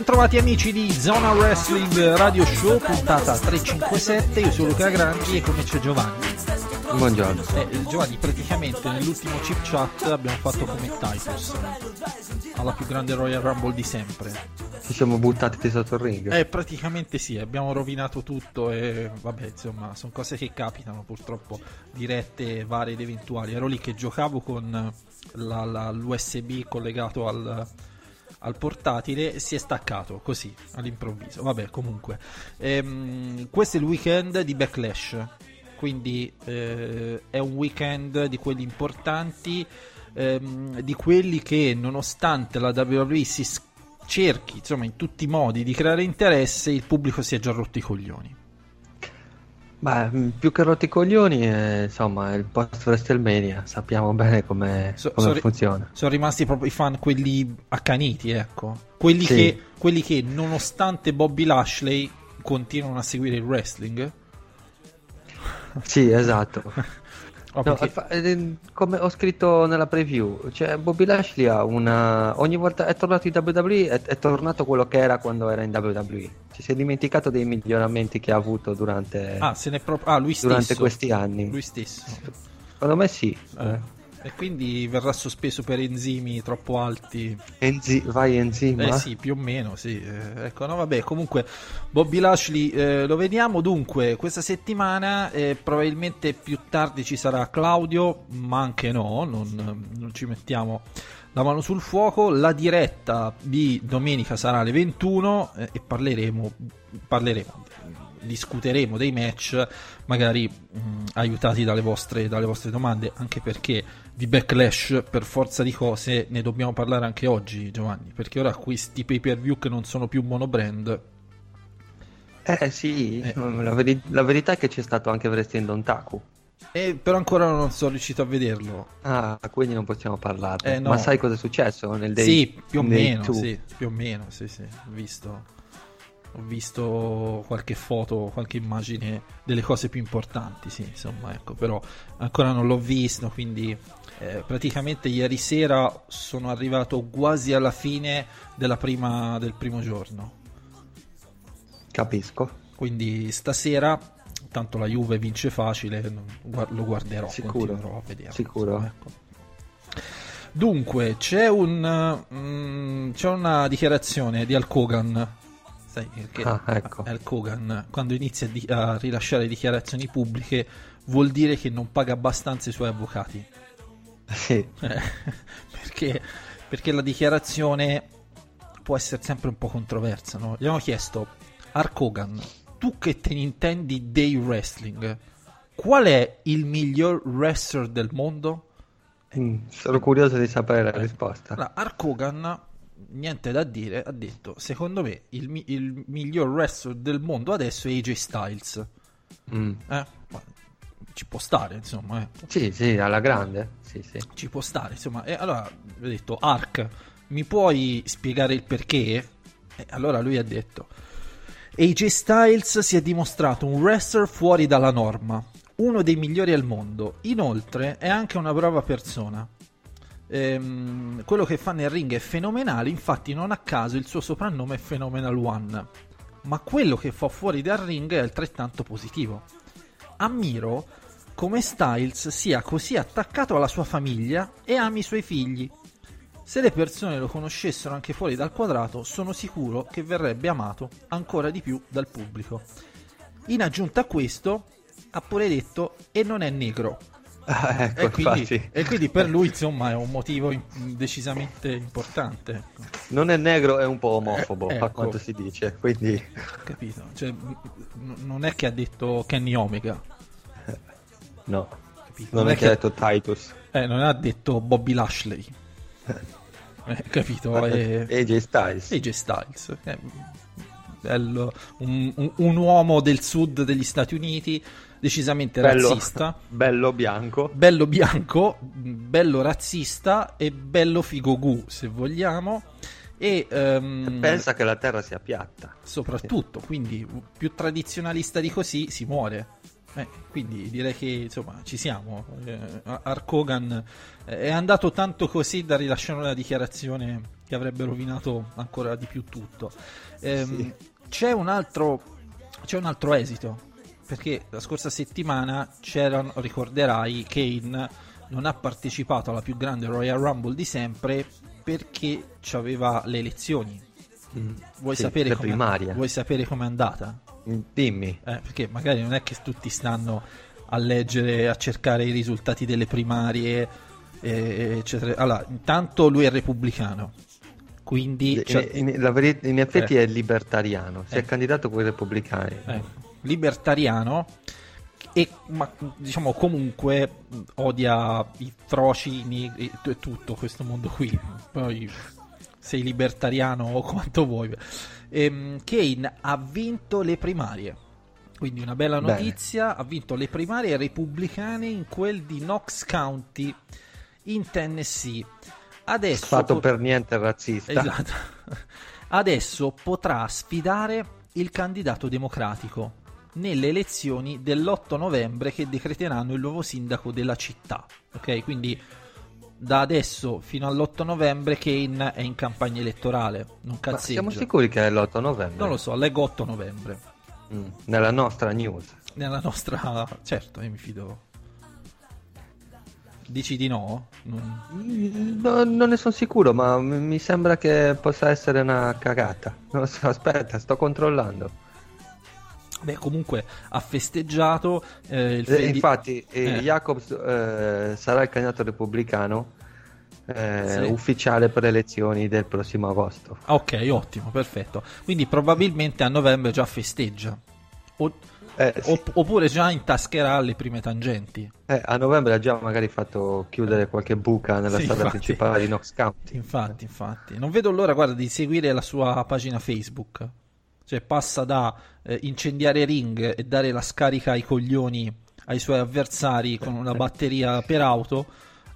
Bentrovati amici di Zona Wrestling Radio Show, puntata 357. Io sono Luca Grandi e come c'è Giovanni. Buongiorno. Eh, Giovanni, praticamente nell'ultimo chip chat abbiamo fatto come Titus alla più grande Royal Rumble di sempre. Ci siamo buttati sotto il ring. Eh, praticamente sì, abbiamo rovinato tutto e vabbè, insomma, sono cose che capitano purtroppo, dirette varie ed eventuali. Ero lì che giocavo con la, la, l'USB collegato al, al portatile si è staccato così all'improvviso. Vabbè, comunque, ehm, questo è il weekend di Backlash. Quindi eh, è un weekend di quelli importanti, ehm, di quelli che nonostante la WWE si cerchi insomma in tutti i modi di creare interesse, il pubblico si è già rotto i coglioni. Beh, più che rotti i coglioni, eh, insomma, il post WrestleMania sappiamo bene come, So- come so funziona. Sono rimasti proprio i fan, quelli accaniti, ecco. Quelli, Sì. che, quelli che, nonostante Bobby Lashley, continuano a seguire il wrestling. Sì, esatto. Oh, No, fa- eh, come ho scritto nella preview, cioè Bobby Lashley ha una. Ogni volta è tornato in WWE, è, è tornato quello che era quando era in WWE. Ci si è dimenticato dei miglioramenti che ha avuto durante, ah, proprio... Ah, durante questi anni. Lui stesso. Secondo me sì. Eh. E quindi verrà sospeso per enzimi troppo alti. Enzi- vai enzima. Eh sì, più o meno, sì. Eh, ecco, no, vabbè, comunque Bobby Lashley eh, lo vediamo. Dunque, questa settimana eh, probabilmente più tardi ci sarà Claudio, ma anche no, non, non ci mettiamo la mano sul fuoco. La diretta di domenica sarà alle 21 eh, e parleremo, parleremo, discuteremo dei match, magari mh, aiutati dalle vostre, dalle vostre domande, anche perché di backlash per forza di cose ne dobbiamo parlare anche oggi, Giovanni, perché ora questi pay per view che non sono più monobrand. Eh sì, Eh. La, veri- la verità è che c'è stato anche Wrestling Dontaku. E però ancora non sono riuscito a vederlo. Ah, quindi non possiamo parlarne. Eh, no. Ma sai cosa è successo nel day sì, più o meno, sì, più o meno, sì, sì, ho visto. Ho visto qualche foto, qualche immagine delle cose più importanti, sì, insomma, ecco, però ancora non l'ho visto, quindi eh, praticamente ieri sera sono arrivato quasi alla fine della prima, del primo giorno. Capisco. Quindi stasera, tanto la Juve vince facile, lo guarderò, Sicuro. a vederlo. Sicuro. insomma, ecco. Dunque, c'è, un, mm, c'è una dichiarazione di Hulk Hogan. Sai che Ah, ecco. Hulk Hogan, quando inizia a, di- a rilasciare dichiarazioni pubbliche, vuol dire che non paga abbastanza i suoi avvocati. Sì. Eh, perché, perché la dichiarazione può essere sempre un po' controversa. No? Gli abbiamo chiesto, Hulk Hogan, tu che te ne intendi dei wrestling, qual è il miglior wrestler del mondo? Mm, sono curioso di sapere la risposta. Allora, Hulk Hogan, niente da dire, ha detto, secondo me il, mi- il miglior wrestler del mondo adesso è AJ Styles. Mm. Eh, ci può stare, insomma, eh. Sì, sì, alla grande. Sì, sì. ci può stare, insomma. E allora ho detto, Ark, mi puoi spiegare il perché? E allora lui ha detto, AJ Styles si è dimostrato un wrestler fuori dalla norma, uno dei migliori al mondo. Inoltre è anche una brava persona. Ehm, quello che fa nel ring è fenomenale, infatti non a caso il suo soprannome è Phenomenal One. Ma quello che fa fuori dal ring è altrettanto positivo. Ammiro come Styles sia così attaccato alla sua famiglia e ami i suoi figli. Se le persone lo conoscessero anche fuori dal quadrato, sono sicuro che verrebbe amato ancora di più dal pubblico. In aggiunta a questo, ha pure detto e non è negro. Ah, ecco, e, quindi, e quindi per lui insomma è un motivo in- decisamente importante. Non è negro, è un po' omofobo, Eh, a ecco. quanto si dice. Quindi, Capito? Cioè, n- non è che ha detto Kenny Omega, no. capito? Non, è che ha detto Titus. eh, non ha detto Bobby Lashley. Eh, capito? E... AJ Styles. AJ Styles. eh, bello, un, un- un uomo del sud degli Stati Uniti, decisamente bello, razzista. bello bianco. bello bianco, bello razzista e bello figogu, se vogliamo. E ehm, Pensa che la terra sia piatta. soprattutto, quindi più tradizionalista di così si muore. Eh, quindi direi che insomma ci siamo. Eh, Hulk Hogan eh, è andato tanto così da rilasciare una dichiarazione che avrebbe rovinato ancora di più tutto. Ehm, Sì. C'è un altro c'è un altro esito. Perché la scorsa settimana c'erano, ricorderai, Kane non ha partecipato alla più grande Royal Rumble di sempre perché aveva le elezioni. Vuoi, Sì, sapere vuoi sapere com'è andata? Mm, Dimmi. Eh, perché magari non è che tutti stanno a leggere, a cercare i risultati delle primarie, eh, eccetera. Allora, intanto lui è repubblicano, quindi In, c'è- in- veri- in effetti Eh. è libertariano. Si Eh. è candidato con i repubblicani. Libertariano e ma, diciamo comunque odia i trocini e, tutto questo mondo qui. Poi sei libertariano o quanto vuoi. Ehm, Kane ha vinto le primarie. Quindi una bella Bene. notizia, ha vinto le primarie repubblicane in quel di Knox County in Tennessee. Adesso Fatto pot- per niente razzista. Esatto. Adesso potrà sfidare il candidato democratico nelle elezioni dell'8 novembre che decreteranno il nuovo sindaco della città. Ok, quindi da adesso fino all'8 novembre Kane è in campagna elettorale, non Ma cazzeggio. siamo sicuri che è l'8 novembre? Non lo so, leggo 8 novembre. Mm, Nella nostra news. Nella nostra... Certo, io mi fido. Dici di no? Non- Mm, no, non ne sono sicuro, ma mi sembra che possa essere una cagata. Non so, aspetta, sto controllando. Beh, comunque ha festeggiato eh, il Eh, fe- infatti, eh, Eh. Jacobs eh, sarà il candidato repubblicano eh, Sì. ufficiale per le elezioni del prossimo agosto. Ah, Ok, ottimo, perfetto. Quindi probabilmente a novembre già festeggia. O- Eh, sì. opp- oppure già intascherà le prime tangenti. Eh, a novembre ha già magari fatto chiudere qualche buca nella Sì, strada infatti. principale di Knox County. Infatti, infatti. Non vedo l'ora, guarda, di seguire la sua pagina Facebook. Cioè passa da eh, incendiare ring e dare la scarica ai coglioni ai suoi avversari con una batteria per auto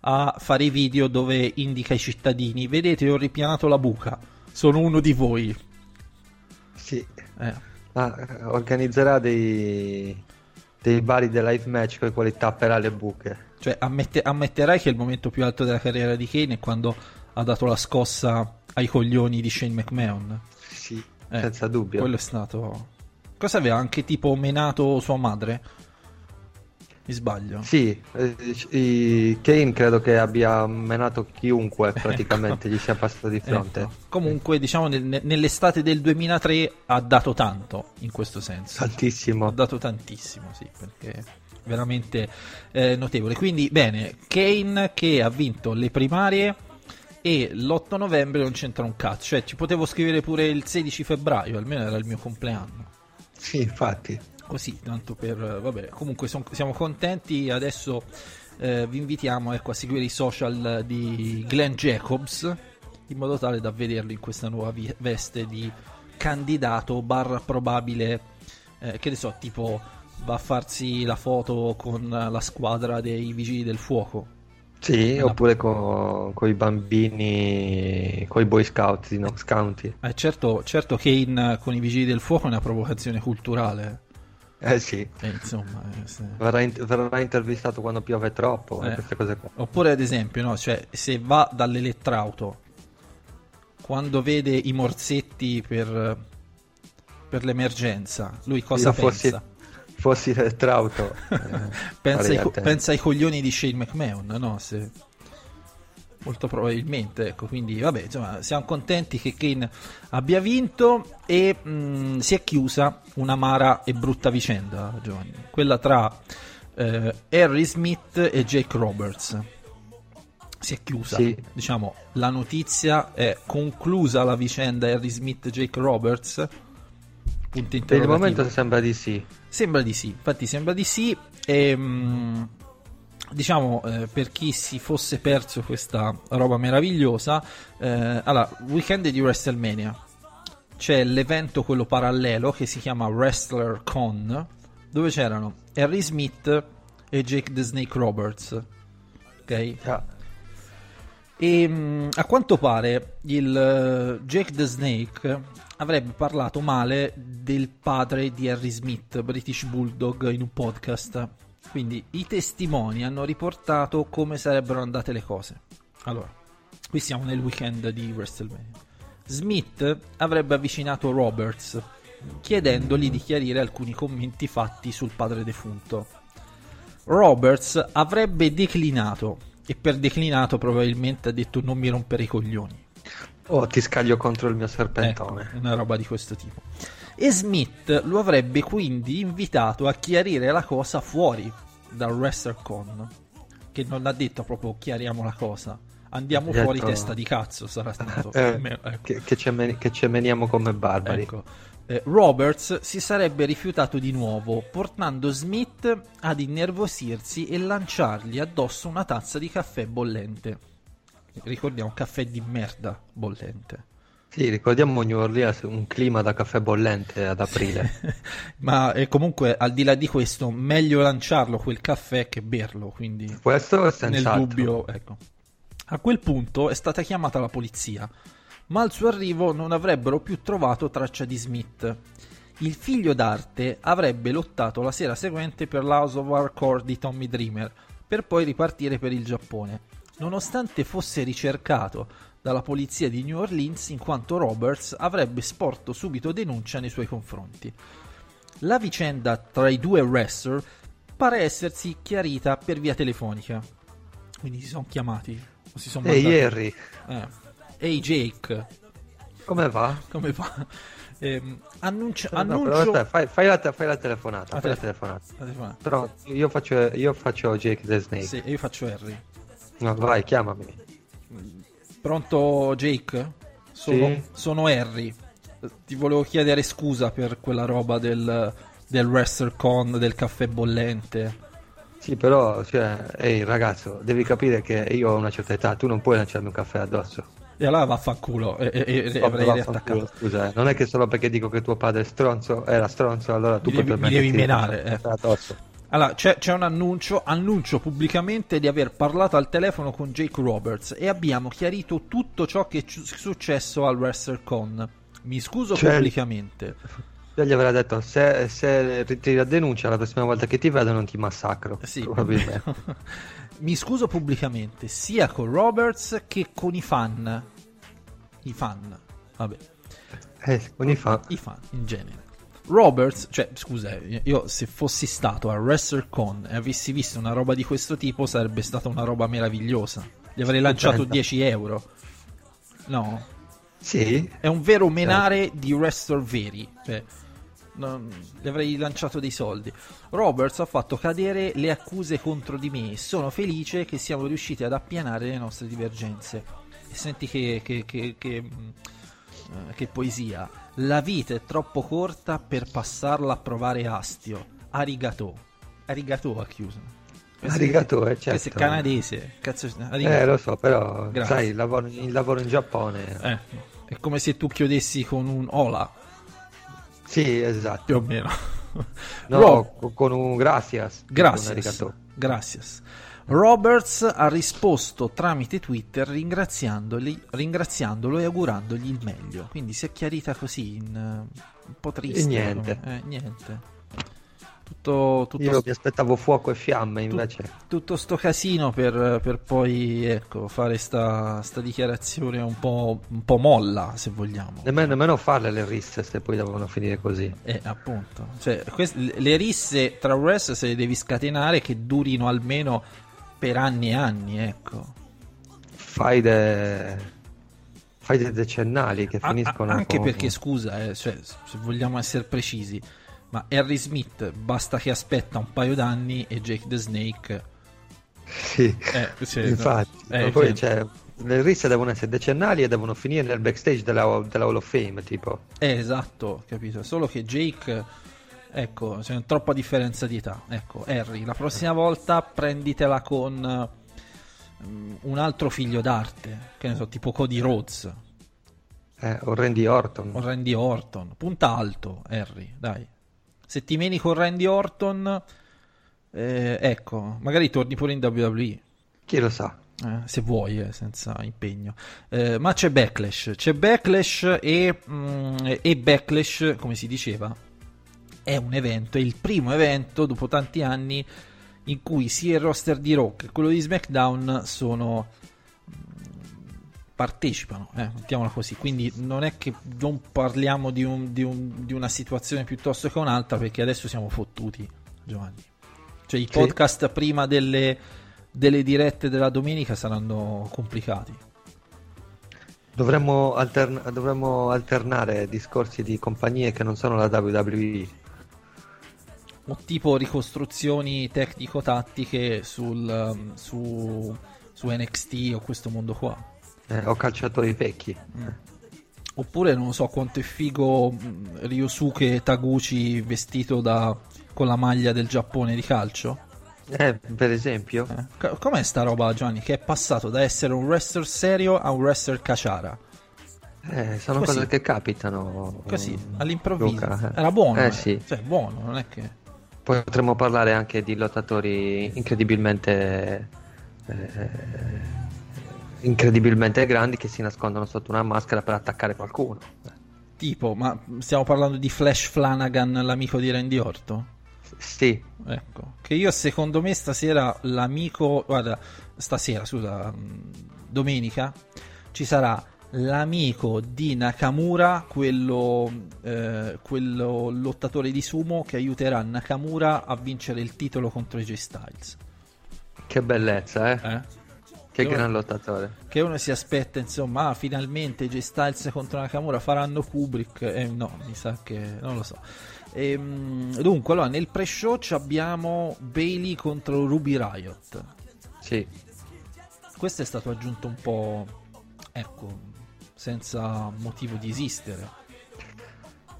a fare i video dove indica ai cittadini vedete ho ripianato la buca sono uno di voi Sì. Eh, Ah, organizzerà dei, dei bari di live match con i quali tapperà le buche. Cioè, ammette- ammetterai che il momento più alto della carriera di Kane è quando ha dato la scossa ai coglioni di Shane McMahon. Eh, senza dubbio. Quello è stato. Cosa aveva anche tipo menato sua madre? Mi sbaglio? Sì, eh, Kane credo che abbia menato chiunque praticamente gli sia passato di fronte. Ecco. Comunque, diciamo, nel- nell'estate del 2003 ha dato tanto in questo senso. Ha Tantissimo. dato tantissimo, sì, perché veramente eh, notevole. Quindi, bene, Kane che ha vinto le primarie e l'8 novembre non c'entra un cazzo. Cioè, ci potevo scrivere pure il 16 febbraio, almeno era il mio compleanno. Sì, infatti. Così, tanto per... Vabbè, comunque son- siamo contenti. Adesso eh, vi invitiamo ecco, a seguire i social di Glenn Jacobs in modo tale da vederlo in questa nuova vi- veste di candidato barra probabile, eh, che ne so, tipo va a farsi la foto con la squadra dei Vigili del Fuoco. Sì, no. oppure con, i bambini, con i Boy Scout di Knox County. Eh, certo, certo Kane con i Vigili del Fuoco è una provocazione culturale. Eh sì, eh, insomma, eh, se- verrà, in- verrà intervistato quando piove troppo, eh, Eh. queste cose qua. Oppure ad esempio, no, cioè, se va dall'elettrauto quando vede i morsetti per, per l'emergenza, lui cosa Io fossi, pensa? Fossi elettrauto, eh, Pensa, ai, co- pensa ai coglioni di Shane McMahon, no? Se... Molto probabilmente, ecco, quindi vabbè, insomma, siamo contenti che Kane abbia vinto e mh, si è chiusa un'amara e brutta vicenda, Giovanni. Quella tra eh, Harry Smith e Jake Roberts. Si è chiusa, Sì. diciamo, la notizia è conclusa la vicenda Harry Smith e Jake Roberts. Punto Per il interrogativo. momento sembra di sì. Sembra di sì, infatti sembra di sì. E, mm, diciamo, eh, per chi si fosse perso questa roba meravigliosa, eh, allora, weekend di WrestleMania. C'è l'evento, quello parallelo, che si chiama Wrestler Con, dove c'erano Harry Smith e Jake the Snake Roberts. Ok? Ah, E mh, a quanto pare il eh, Jake the Snake avrebbe parlato male del padre di Harry Smith, British Bulldog, in un podcast. Quindi i testimoni hanno riportato come sarebbero andate le cose. Allora, qui siamo nel weekend di WrestleMania. Smith avrebbe avvicinato Roberts chiedendogli di chiarire alcuni commenti fatti sul padre defunto. Roberts avrebbe declinato e per declinato probabilmente ha detto non mi rompere i coglioni. Oh, ti scaglio contro il mio Ecco, serpentone. una roba di questo tipo. E Smith lo avrebbe quindi invitato a chiarire la cosa fuori dal WrestleCon, che non ha detto proprio chiariamo la cosa. Andiamo detto- fuori testa di cazzo, sarà stato. Eh, ecco. che, che, ce meni- che ce meniamo come barbari. Ecco. Eh, Roberts si sarebbe rifiutato di nuovo, portando Smith ad innervosirsi e lanciargli addosso una tazza di caffè bollente. Ricordiamo, caffè di merda bollente. Sì, ricordiamo New Orleans un clima da caffè bollente ad aprile. Ma comunque, al di là di questo, meglio lanciarlo quel caffè che berlo. Quindi, Questo è nel senz'altro. dubbio, ecco. A quel punto è stata chiamata la polizia, ma al suo arrivo non avrebbero più trovato traccia di Smith. Il figlio d'arte avrebbe lottato la sera seguente per l'House of Hardcore di Tommy Dreamer, per poi ripartire per il Giappone, nonostante fosse ricercato dalla polizia di New Orleans in quanto Roberts avrebbe sporto subito denuncia nei suoi confronti. La vicenda tra i due wrestler pare essersi chiarita per via telefonica. Quindi si sono chiamati. Si sono mandati- Harry, Eh. Ehi Jake, come va? come va? Ehm, annuncio, No, però annuncio... aspetta, fai, fai la, fai la telefonata. Ah, fai la te- telefonata. la telefonata. Però io faccio, io faccio Jake the Snake. Sì, io faccio Harry. No, vai, chiamami. Pronto Jake? Sono, Sì. sono Harry. Ti volevo chiedere scusa per quella roba del, del WrestleCon, del caffè bollente. Sì, però, cioè, ehi ragazzo, devi capire che io ho una certa età, tu non puoi lanciarmi un caffè addosso. E allora vaffanculo e, e, e, e Oh, avrei riattaccato. Scusa, eh, non è che solo perché dico che tuo padre è stronzo, era stronzo, allora tu Mi puoi devi- mi devi menare, eh. Allora, c'è, c'è un annuncio, annuncio pubblicamente di aver parlato al telefono con Jake Roberts e abbiamo chiarito tutto ciò che è successo al WrestleCon. Mi scuso Cioè- pubblicamente. Io gli avrei detto, se, se ritiri la denuncia, la prossima volta che ti vedo non ti massacro. Sì, probabilmente. Mi scuso pubblicamente sia con Roberts che con i fan. I fan, vabbè, Eh, con i fan. i fan in genere. Roberts, cioè, scusa, io se fossi stato a WrestleCon e avessi visto una roba di questo tipo sarebbe stata una roba meravigliosa. Gli avrei lanciato Stupenda. 10 euro. No, Sì, È un vero menare di wrestler veri. Cioè, gli avrei lanciato dei soldi. Roberts ha fatto cadere le accuse contro di me e sono felice che siamo riusciti ad appianare le nostre divergenze. E senti che, che, che, che, mh, eh, poesia. La vita è troppo corta per passarla a provare astio. Arigato. Arigato ha chiuso. Arigato, eh, Questo è certo. canadese. Cazzo, arigato. eh, lo so, però, Grazie. sai, il lavoro, il lavoro in Giappone. Eh, è come se tu chiudessi con un hola. Sì, esatto. più o meno. No, Rob- co- con un gracias. gracias. gracias. Roberts ha risposto tramite Twitter ringraziandolo e augurandogli il meglio. Quindi si è chiarita così, in, eh, un po' triste. E niente. eh, niente. Tutto, tutto, Io mi aspettavo fuoco e fiamme, invece. tutto sto casino per, per poi ecco, fare sta, sta dichiarazione un po', un po' molla, se vogliamo. Nemmeno, nemmeno farle le risse se poi devono finire così. Eh, appunto. Cioè, quest- le risse tra wrestler se le devi scatenare che durino almeno per anni e anni, ecco. Fai de... Fai dei decennali che finiscono a- anche con- perché, scusa, eh, cioè, se vogliamo essere precisi, ma Harry Smith basta che aspetta un paio d'anni e Jake the Snake Sì, eh, sì, infatti. no. Eh, poi, cioè, le risse devono essere decennali e devono finire nel backstage della, della Hall of Fame, tipo. Eh, esatto, capito. Solo che Jake, ecco, c'è troppa differenza di età. Ecco, Harry, la prossima volta prenditela con mm, un altro figlio d'arte, che ne so, tipo Cody Rhodes Eh, o Randy Orton. o Randy Orton. Punta alto, Harry, dai. Se ti meni con Randy Orton, eh, ecco, magari torni pure in WWE. Chi lo sa? Eh, se vuoi, eh, senza impegno. Eh, ma c'è Backlash. C'è Backlash e, mm, e Backlash, come si diceva, è un evento, è il primo evento dopo tanti anni in cui sia il roster di Raw che quello di SmackDown sono partecipano, eh, mettiamola così. Quindi non è che non parliamo di, un- di un- di una situazione piuttosto che un'altra, perché adesso siamo fottuti, Giovanni. Cioè i Sì. podcast prima delle, delle dirette della domenica saranno complicati. Dovremmo, altern- dovremmo alternare discorsi di compagnie che non sono la WWE. O tipo ricostruzioni tecnico-tattiche sul, um, su, su NXT o questo mondo qua. Eh, o calciatori vecchi. Oppure non so quanto è figo mh, Ryosuke Taguchi vestito da, con la maglia del Giappone di calcio. Eh, per esempio. Eh, co- Com'è sta roba, Gianni? Che è passato da essere un wrestler serio a un wrestler caciara. Eh, sono Così. cose che capitano. Così, mm, all'improvviso. Luca, eh. Era buono. Eh eh. sì. Cioè, buono, non è che... Potremmo parlare anche di lottatori incredibilmente. eh, incredibilmente grandi che si nascondono sotto una maschera per attaccare qualcuno. Tipo, ma stiamo parlando di Flash Flanagan, l'amico di Randy Orton? Sì, Ecco, che io secondo me stasera l'amico, guarda, stasera, scusa, mh, domenica, ci sarà l'amico di Nakamura, quello, eh, quello lottatore di sumo che aiuterà Nakamura a vincere il titolo contro AJ Styles. che bellezza, eh? Eh? Che Che gran lottatore. Che uno si aspetta, insomma, ah, finalmente AJ Styles contro Nakamura faranno Kubrick. Eh, no, mi sa che non lo so. Ehm, dunque, allora, nel pre-show abbiamo Bailey contro Ruby Riot. Sì, Questo è stato aggiunto un po', ecco, senza motivo di esistere.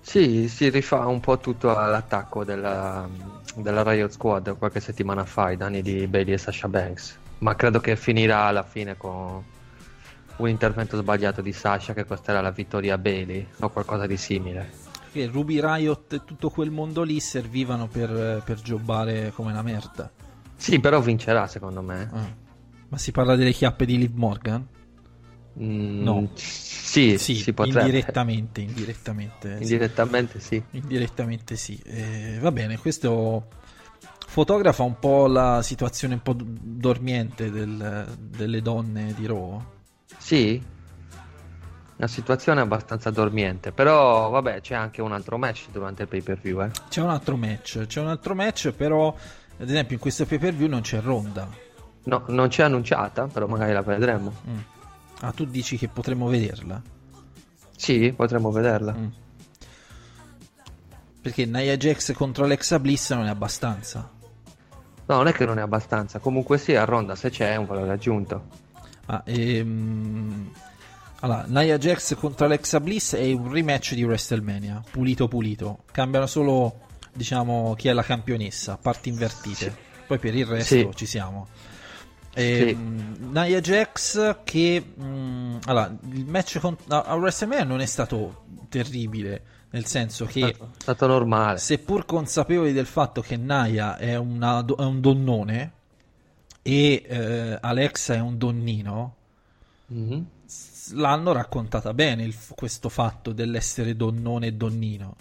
Sì, si rifà un po' tutto all'attacco della, della Riot Squad qualche settimana fa, ai danni di Bailey e Sasha Banks. Ma credo che finirà alla fine con un intervento sbagliato di Sasha che costerà la vittoria a Bailey o qualcosa di simile. Che Ruby Riot e tutto quel mondo lì servivano per, per jobbare come una merda. Sì, però vincerà secondo me. Ah. Ma si parla delle chiappe di Liv Morgan? Mm, No. Sì, si potrebbe. indirettamente, indirettamente. sì. Indirettamente sì. Indirettamente sì. Eh, va bene, questo fotografa un po' la situazione un po' dormiente del- delle donne di Raw. Sì, una situazione abbastanza dormiente, però vabbè c'è anche un altro match durante il pay per view. Eh. C'è un altro match, c'è un altro match, però ad esempio in questo pay per view non c'è Ronda. No, non c'è annunciata, però magari la vedremo. Mm. Ah, tu dici che potremmo vederla? Sì, potremmo vederla. Mm. Perché Nia Jax contro Alexa Bliss non è abbastanza. No, non è che non è abbastanza, comunque sì, a Ronda se c'è è un valore aggiunto. Ah, ehm, Allora, Nia Jax contro Alexa Bliss è un rematch di WrestleMania, pulito pulito. Cambiano solo, diciamo, chi è la campionessa, parti invertite. Poi per il resto Sì. ci siamo. Ehm, Nia Jax che mh, allora, il match con, a, a WrestleMania non è stato terribile, nel senso che È stato normale. seppur consapevoli del fatto che Naya è, una è un donnone e eh, Alexa è un donnino, Mhm. s- l'hanno raccontata bene il questo fatto dell'essere donnone e donnino.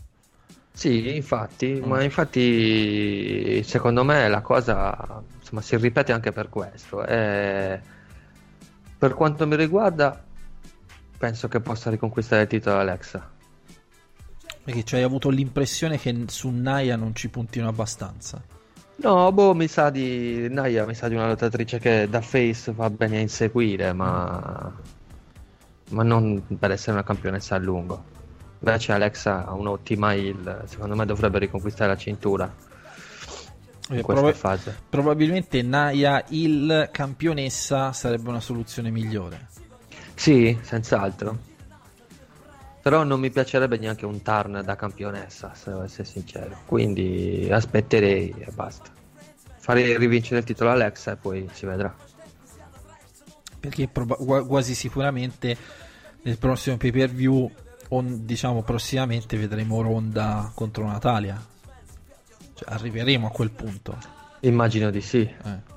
Sì, infatti, Mm. ma infatti secondo me la cosa insomma, si ripete anche per questo. E per quanto mi riguarda, penso che possa riconquistare il titolo Alexa. Perché ci hai avuto l'impressione che su Naya non ci puntino abbastanza. No, boh, mi sa di Naya, mi sa di una lottatrice che da face va bene a inseguire, ma, ma non per essere una campionessa a lungo. Invece Alexa ha un'ottima heel, secondo me dovrebbe riconquistare la cintura in Eh, questa proba- fase. probabilmente Naya il campionessa sarebbe una soluzione migliore. Sì, senz'altro. Però non mi piacerebbe neanche un turn da campionessa, se devo essere sincero. Quindi aspetterei e basta. Farei rivincere il titolo Alexa e poi si vedrà. Perché proba- qua- quasi sicuramente nel prossimo pay per view, o diciamo prossimamente, vedremo Ronda contro Natalia. Cioè, arriveremo a quel punto. Immagino di sì. Eh.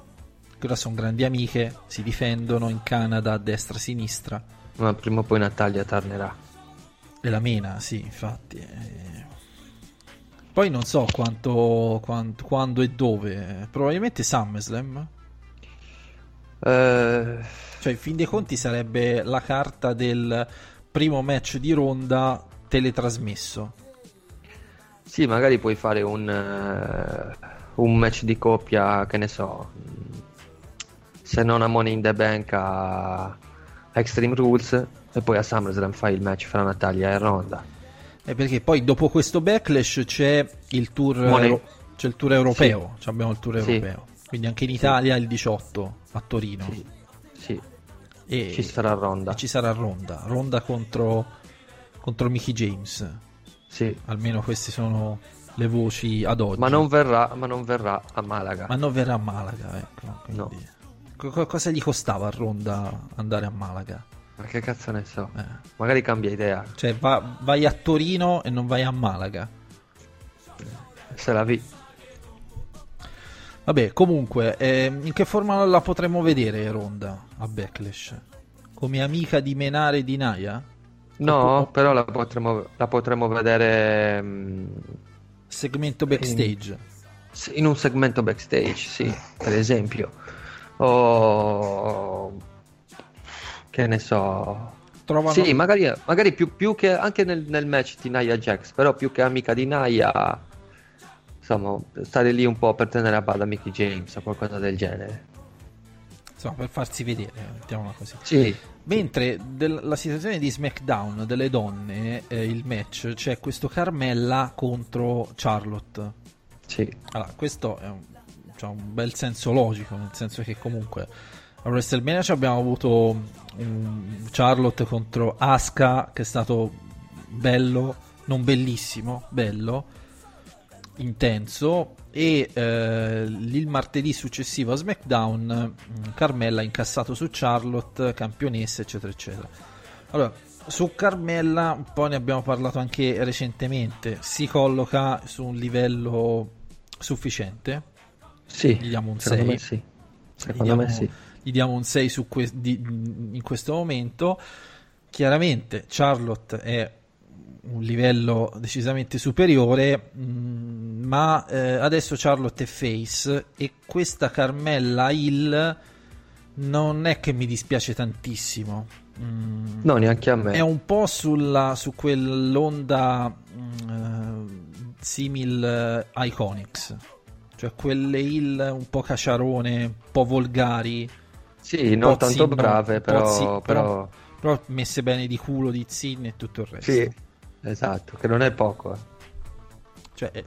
Ora sono grandi amiche, si difendono in Canada a destra e a sinistra. Ma prima o poi Natalia tornerà. E la mena, sì, infatti. eh. Poi non so quanto, quant- quando e dove. Probabilmente SummerSlam. Eh, Cioè, in fin dei conti sarebbe la carta del primo match di ronda teletrasmesso. sì, magari puoi fare un, eh, un match di coppia, che ne so. Se non a Money in the Bank a Extreme Rules e poi a SummerSlam fai il match fra Natalia e Ronda. Eh, perché poi dopo questo backlash c'è il tour, euro- c'è il tour europeo. Cioè abbiamo il tour Sì. europeo. Quindi anche in Italia il 18 a Torino. Sì, sì. E, ci sarà Ronda. e ci sarà Ronda. Ronda contro, contro Mickey James. Sì. Almeno queste sono le voci ad oggi. Ma non verrà, ma non verrà a Malaga. Ma non verrà a Malaga, ecco. No. quindi- co- cosa gli costava a Ronda andare a Malaga? Ma che cazzo ne so? Eh. Magari cambia idea. Cioè, va- vai a Torino e non vai a Malaga. Se la vi. Vabbè, comunque, ehm, in che forma la potremmo vedere Ronda a Backlash? Come amica di Menare e di Naya? No, Oppu- però la potremo, la potremo vedere mm, Segmento backstage. in un segmento backstage, sì, per esempio. O che ne so. Trovano... Sì, magari, magari più, più che anche nel, nel match di Naya Jax, però più che amica di Naya, insomma, stare lì un po' per tenere a bada Mickey James o qualcosa del genere. Insomma, per farsi vedere, mettiamola così. Sì, Mentre del- la situazione di SmackDown delle donne, eh, il match, c'è questo Carmella contro Charlotte. sì. Allora, questo è un, c'ha un bel senso logico, nel senso che comunque a WrestleMania ci abbiamo avuto un Charlotte contro Asuka che è stato bello, non bellissimo, bello, intenso e eh, il martedì successivo a SmackDown mh, Carmella ha incassato su Charlotte, campionessa eccetera eccetera. Allora, su Carmella un po' ne abbiamo parlato anche recentemente, si colloca su un livello sufficiente, Sì, Gli diamo un secondo sei. me sì. Secondo diamo, me sì. Gli diamo un 6 su que- di- in questo momento. Chiaramente Charlotte è un livello decisamente superiore, mh, ma eh, adesso Charlotte è face e questa Carmella Hill non è che mi dispiace tantissimo. Mm, No, neanche a me. è un po' sulla, su quell'onda mm, eh, simil eh, Iconics, cioè quelle hill un po' caciarone, un po' volgari, Sì, un non tanto zinno, brave, però, zi- però... però- però messe bene di culo, di zinne e tutto il resto. Sì, esatto, che non è poco. eh. Cioè, eh,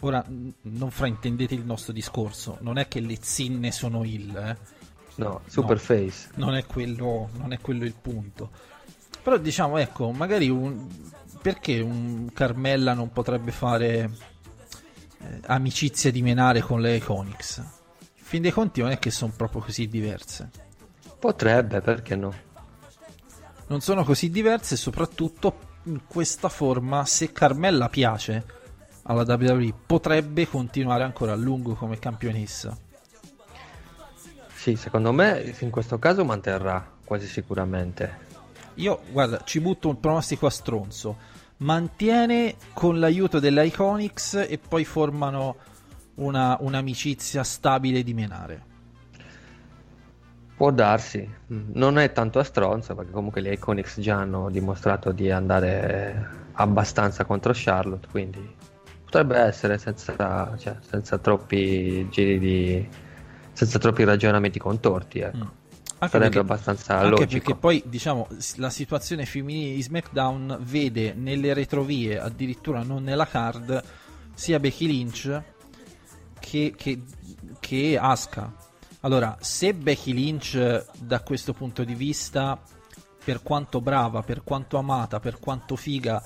ora non fraintendete il nostro discorso, non è che le zinne sono hill, eh. No, super face. non è quello, non è quello il punto. Però diciamo, ecco, magari un, perché un Carmella non potrebbe fare eh, amicizia di menare con le Iconics? In fin dei conti non è che sono proprio così diverse. Potrebbe, perché no? Non sono così diverse e soprattutto in questa forma, se Carmella piace alla WWE, potrebbe continuare ancora a lungo come campionessa. Sì, secondo me in questo caso manterrà quasi sicuramente. Io, guarda, ci butto un pronostico a stronzo. Mantiene con l'aiuto delle Iconics e poi formano una, un'amicizia stabile di menare. Può darsi, non è tanto a stronzo perché comunque le Iconics già hanno dimostrato di andare abbastanza contro Charlotte, quindi potrebbe essere senza, cioè, senza troppi giri di... senza troppi ragionamenti contorti. Ecco. Mm. Anche Sarebbe perché- abbastanza anche logico. perché poi diciamo la situazione femminile di SmackDown vede nelle retrovie, addirittura non nella card, sia Becky Lynch che, che, che Asuka. Allora, se Becky Lynch da questo punto di vista, per quanto brava, per quanto amata, per quanto figa,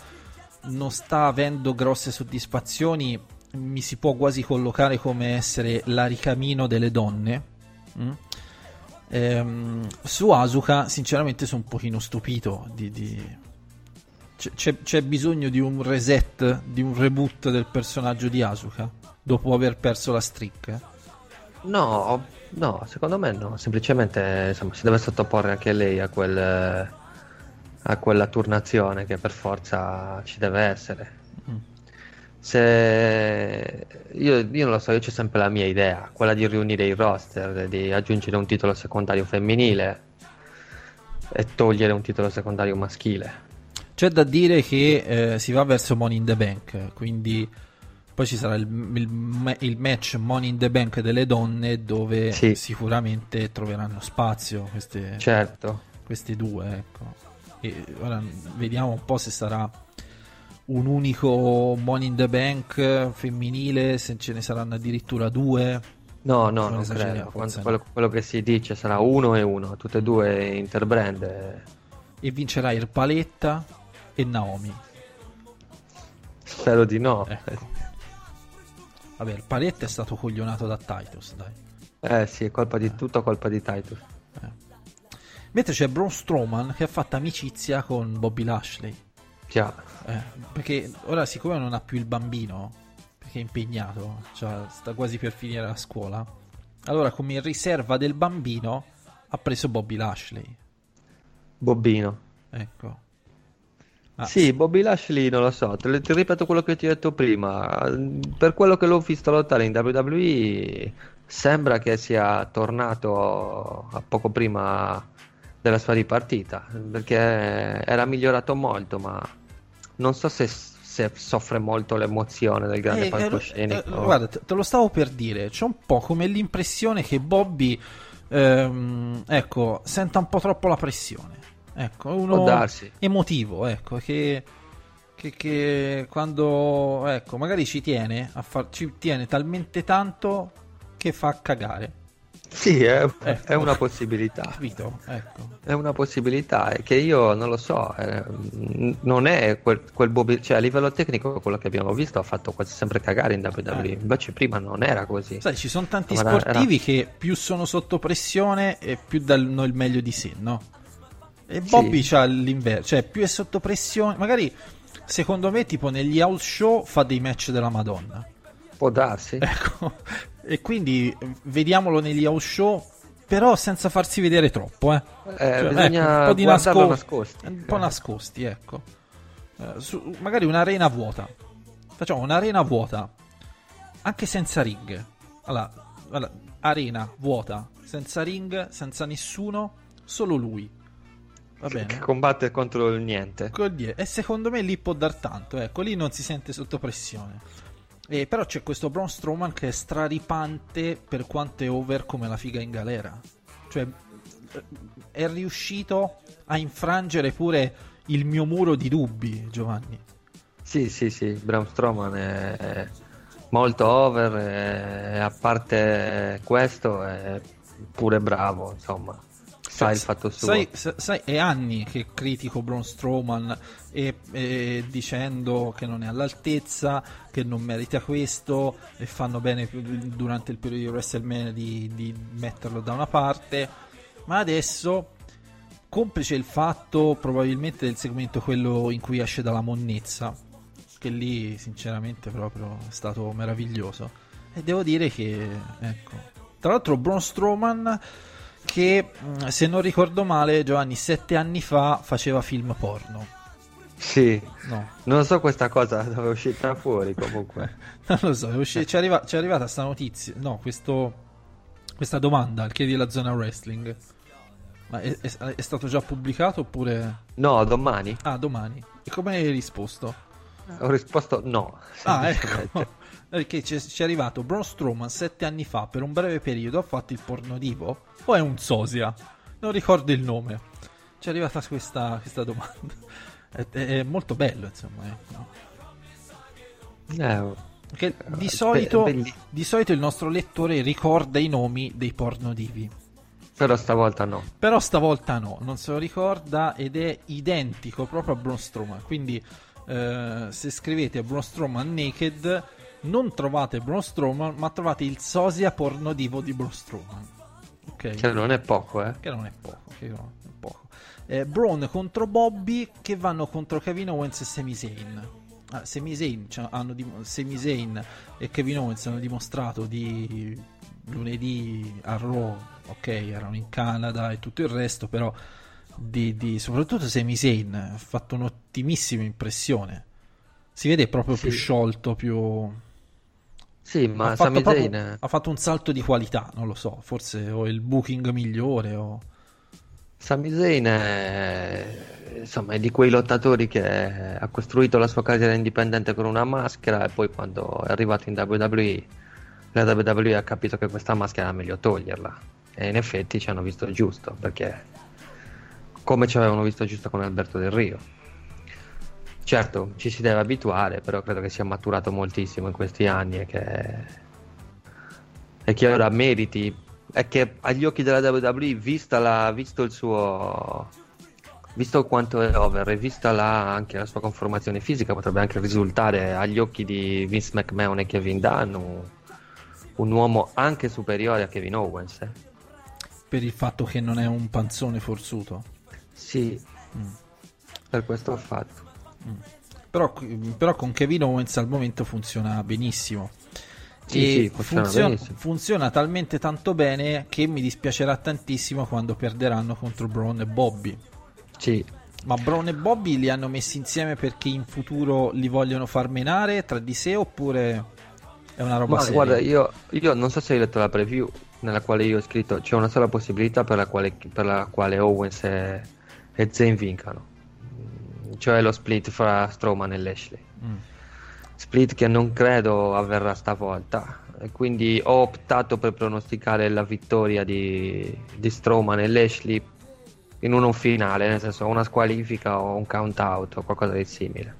non sta avendo grosse soddisfazioni, mi si può quasi collocare come essere la ricamino delle donne. mm? Ehm, su Asuka, sinceramente, sono un pochino stupito. Di, di- c'è- c'è bisogno di un reset, di un reboot del personaggio di Asuka dopo aver perso la streak. No, no, secondo me no. Semplicemente insomma, si deve sottoporre anche lei a, quel, a quella turnazione che per forza ci deve essere. Mm. Se io, io non lo so, io c'ho sempre la mia idea, quella di riunire il roster, di aggiungere un titolo secondario femminile e togliere un titolo secondario maschile. C'è da dire che eh, si va verso Money in the Bank, quindi poi ci sarà il, il il match Money in the Bank delle donne dove Sì. sicuramente troveranno spazio queste, Certo. queste due. Ecco. E ora vediamo un po' se sarà un unico Money in the Bank femminile, se ce ne saranno addirittura due. No, no, Non non credo. no. Quello, quello che si dice sarà uno e uno, tutte e due interbrand. E vincerà Irpaletta e Naomi. Spero di no. Ecco. Vabbè, il Paletta è stato coglionato da Titus, dai. Eh sì, è colpa di tutto colpa di Titus. Mentre c'è Braun Strowman che ha fatto amicizia con Bobby Lashley. Già. Eh, perché ora, siccome non ha più il bambino, perché è impegnato, cioè sta quasi per finire la scuola, allora come riserva del bambino ha preso Bobby Lashley. Bobbino. Ecco. Ah, Sì, Bobby Lashley non lo so, te, ti ripeto quello che ti ho detto prima. Per quello che l'ho visto lottare in WWE, sembra che sia tornato a poco prima della sua ripartita, perché era migliorato molto, ma non so se, se soffre molto l'emozione del grande Eh, eh, palcoscenico. eh, guarda, te, te lo stavo per dire. C'è un po' come l'impressione che Bobby, ehm, ecco, senta un po' troppo la pressione. Ecco, uno emotivo, ecco, che, che, che quando, ecco, magari ci tiene, a far, ci tiene talmente tanto che fa cagare. Sì, è, Ecco. è una possibilità. Capito? Ecco. È una possibilità, è che io non lo so, eh, non è quel, quel Bobby, cioè a livello tecnico quello che abbiamo visto ha fatto quasi sempre cagare in WWE, Eh. invece prima non era così. Sai, ci sono tanti Ma era- sportivi che più sono sotto pressione e più danno il meglio di sé, no? E Bobby Sì. c'ha l'inverso, cioè più è sotto pressione, magari secondo me tipo negli house show fa dei match della Madonna. Può darsi. Ecco. E quindi eh, vediamolo negli house show, però senza farsi vedere troppo, eh. Eh, bisogna un po' di guardarlo nasco- nascosti. Un po' nascosti, ecco. Eh, su- magari un'arena vuota. Facciamo un'arena vuota, anche senza ring. Allora, allora, arena vuota, senza ring, senza nessuno, solo lui. Va Che combatte contro il niente. E secondo me lì può dar tanto, ecco, lì non si sente sotto pressione. E però c'è questo Braun Strowman che è straripante per quanto è over come la figa in galera. Cioè, eh, è riuscito a infrangere pure il mio muro di dubbi, Giovanni. Sì, sì, sì, Braun Strowman è è molto over e a parte questo è pure bravo, insomma. Sa il fatto suo. Sai, sa- sai, è anni che critico Braun Strowman e, e dicendo che non è all'altezza, che non merita questo, e fanno bene durante il periodo di WrestleMania di, di metterlo da una parte. Ma adesso, complice il fatto probabilmente del segmento quello in cui esce dalla monnezza, che lì sinceramente proprio è stato meraviglioso. E devo dire che, ecco, tra l'altro Braun Strowman che mh, se non ricordo male Giovanni sette anni fa faceva film porno. Sì, no. Non so questa cosa dove è uscita fuori comunque. non lo so è usci- ci, è arriva- è arrivata sta notizia no questo questa domanda al chiedi della zona wrestling. Ma è, è- è stato già pubblicato oppure? No, domani. Ah domani. E come hai risposto? Ho risposto no. ah ecco perché ci è, ci è arrivato Braun Strowman sette anni fa per un breve periodo ha fatto il porno divo o è un sosia non ricordo il nome. Ci è arrivata questa, questa domanda. È, è molto bello, insomma. Eh. Eh, Perché di Eh, solito, be- belli- di solito il nostro lettore ricorda i nomi dei pornodivi. però stavolta no. Però stavolta no, non se lo ricorda ed è identico proprio a Braun Strowman. Quindi eh, se scrivete Braun Strowman Naked non trovate Braun Strowman, ma trovate il sosia pornodivo di Braun Strowman. Ok? Cioè, non è poco, eh. Che non è poco. Che non è poco. Eh, Braun contro Bobby che vanno contro Kevin Owens e Sami Zayn. Ah, Sami Zayn, cioè, hanno dim- Sami Zayn e Kevin Owens hanno dimostrato di lunedì a Raw, ok, erano in Canada e tutto il resto, però di, di- soprattutto Sami Zayn ha fatto un'ottimissima impressione. Si vede proprio più Sì. sciolto, più... Sì, ma ha, Sami proprio- Zayn ha fatto un salto di qualità, non lo so, forse o il booking migliore o... Sami Zayn è, insomma, è di quei lottatori che ha costruito la sua carriera indipendente con una maschera e poi quando è arrivato in WWE, la WWE ha capito che questa maschera era meglio toglierla. E in effetti ci hanno visto giusto, perché come ci avevano visto giusto con Alberto Del Rio. Certo, ci si deve abituare, però credo che sia maturato moltissimo in questi anni e che, e che ora meriti è che agli occhi della WWE, vista la, visto il suo visto quanto è over e vista la, anche la sua conformazione fisica, potrebbe anche risultare agli occhi di Vince McMahon e Kevin Dunn un, un uomo anche superiore a Kevin Owens. eh. per il fatto che non è un panzone forzuto. Sì, Mm. per questo ho fatto. Però, però con Kevin Owens al momento funziona benissimo. Sì, e sì, funziona funziona, benissimo. funziona talmente tanto bene che mi dispiacerà tantissimo quando perderanno contro Braun e Bobby. Sì, Ma Braun e Bobby li hanno messi insieme perché in futuro li vogliono far menare tra di sé oppure è una roba ma seria? guarda, io, io non so se hai letto la preview nella quale io ho scritto c'è una sola possibilità per la quale, per la quale Owens e, e Zayn vincano, cioè lo split fra Strowman e Lashley. Mm. Split che non credo avverrà stavolta. Quindi ho optato per pronosticare la vittoria di, di Strowman e Lashley in uno finale, nel senso una squalifica o un count out o qualcosa di simile.